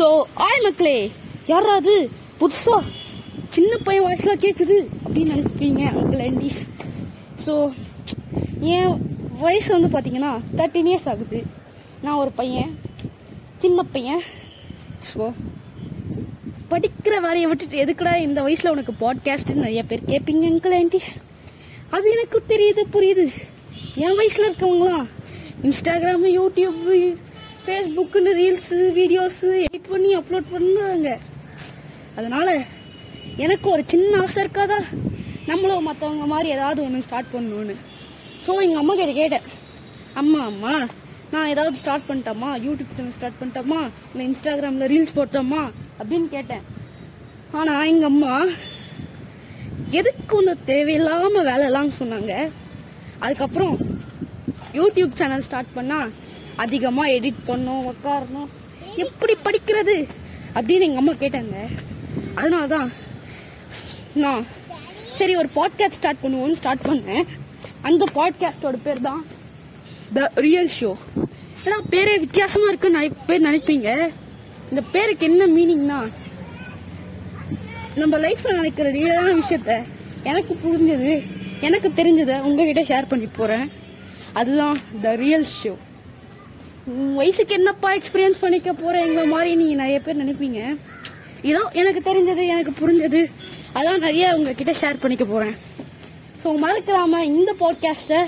So ஆய் மக்களே யாராவது புதுசாக சின்ன பையன் வாய்ஸ்லாம் கேட்குது அப்படின்னு நினச்சிப்பீங்க அங்கிள் ஆண்டிஸ். ஸோ என் வயசு வந்து பார்த்தீங்கன்னா தேர்ட்டின் இயர்ஸ் ஆகுது. நான் ஒரு பையன் சின்ன பையன். ஸோ படிக்கிற வேலையை விட்டுட்டு எதுக்குடா இந்த வயசில் உனக்கு பாட்காஸ்ட்டுன்னு நிறைய பேர் கேட்பீங்க அங்கிள் ஆண்டிஸ்? அது எனக்கு தெரியுது புரியுது. என் வயசில் இருக்கவங்களாம் இன்ஸ்டாகிராமு யூடியூப்பு ஃபேஸ்புக்குன்னு ரீல்ஸு வீடியோஸு எடிட் பண்ணி அப்லோட் பண்ணுறாங்க. அதனால் எனக்கு ஒரு சின்ன ஆசை இருக்காதா? நம்மளும் மற்றவங்க மாதிரி ஏதாவது ஒன்று ஸ்டார்ட் பண்ணணும்னு. ஸோ எங்கள் அம்மா கிட்ட கேட்டேன். அம்மா அம்மா நான் ஏதாவது ஸ்டார்ட் பண்ணிட்டோமா யூடியூப் சேனல் ஸ்டார்ட் பண்ணிட்டோமா இல்லை இன்ஸ்டாகிராமில் ரீல்ஸ் போட்டோமா அப்படின்னு கேட்டேன். ஆனால் எங்கள் அம்மா எதுக்கு ஒன்று தேவையில்லாமல் வேலைலாம் சொன்னாங்க? அதுக்கப்புறம் யூடியூப் சேனல் ஸ்டார்ட் பண்ணால் அதிகமாக எடிட் பண்ணணும் உட்காரணும் எப்படி படிக்கிறது? அப்படின்னு எங்கள் அம்மா கேட்டாங்க. அதனால தான் நான் சரி ஒரு பாட்காஸ்ட் ஸ்டார்ட் பண்ணுவோம்னு ஸ்டார்ட் பண்ணேன். அந்த பாட்காஸ்டோட பேர் தான் த ரியல் ஷோ ஏன்னா பேரே வித்தியாசமாக இருக்குன்னு நிறைய பேர் நினைப்பீங்க. இந்த பேருக்கு என்ன மீனிங்னா நம்ம லைஃப்பில் நடக்கிற ரியலான விஷயத்த எனக்கு புரிஞ்சது எனக்கு தெரிஞ்சதை உங்ககிட்ட ஷேர் பண்ணி போகிறேன் அதுதான் த ரியல் ஷோ வயசுக்கு என்னப்பா எக்ஸ்பீரியன்ஸ் பண்ணிக்க போறேங்கிற மாதிரி நீங்க நிறைய பேர் நினைப்பீங்க. இதோ எனக்கு தெரிஞ்சது எனக்கு புரிஞ்சது. அதான் நிறைய உங்ககிட்ட ஷேர் பண்ணிக்க போறேன். ஸோ மறக்காம இந்த பாட்காஸ்ட்டை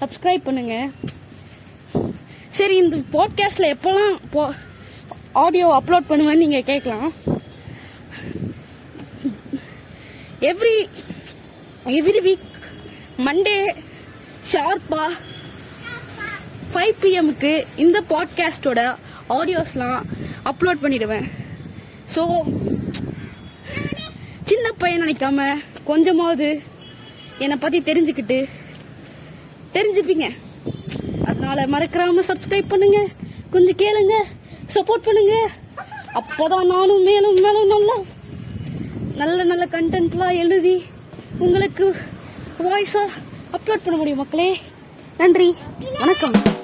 சப்ஸ்கிரைப் பண்ணுங்க. சரி இந்த பாட்காஸ்ட்டில் எப்போல்லாம் போ ஆடியோ அப்லோட் பண்ணுவேன்னு நீங்கள் கேட்கலாம். எவ்ரி எவ்ரி வீக் மண்டே ஷார்ப்பா ஃபைவ் பிஎம்க்கு இந்த பாட்காஸ்டோட ஆடியோஸ்லாம் அப்லோட் பண்ணிடுவேன். ஸோ சின்ன பையன் நினைக்காம கொஞ்சமாவது என்னை பற்றி தெரிஞ்சுக்கிட்டு தெரிஞ்சுப்பீங்க. அதனால மறக்காம சப்ஸ்கிரைப் பண்ணுங்க. கொஞ்சம் கேளுங்க. சப்போர்ட் பண்ணுங்க. அப்போதான் நானும் மேலும் மேலும் நல்லா நல்ல நல்ல கண்டென்ட்லாம் எழுதி உங்களுக்கு வாய்ஸாக அப்லோட் பண்ண முடியும் மக்களே. நன்றி. வணக்கம்.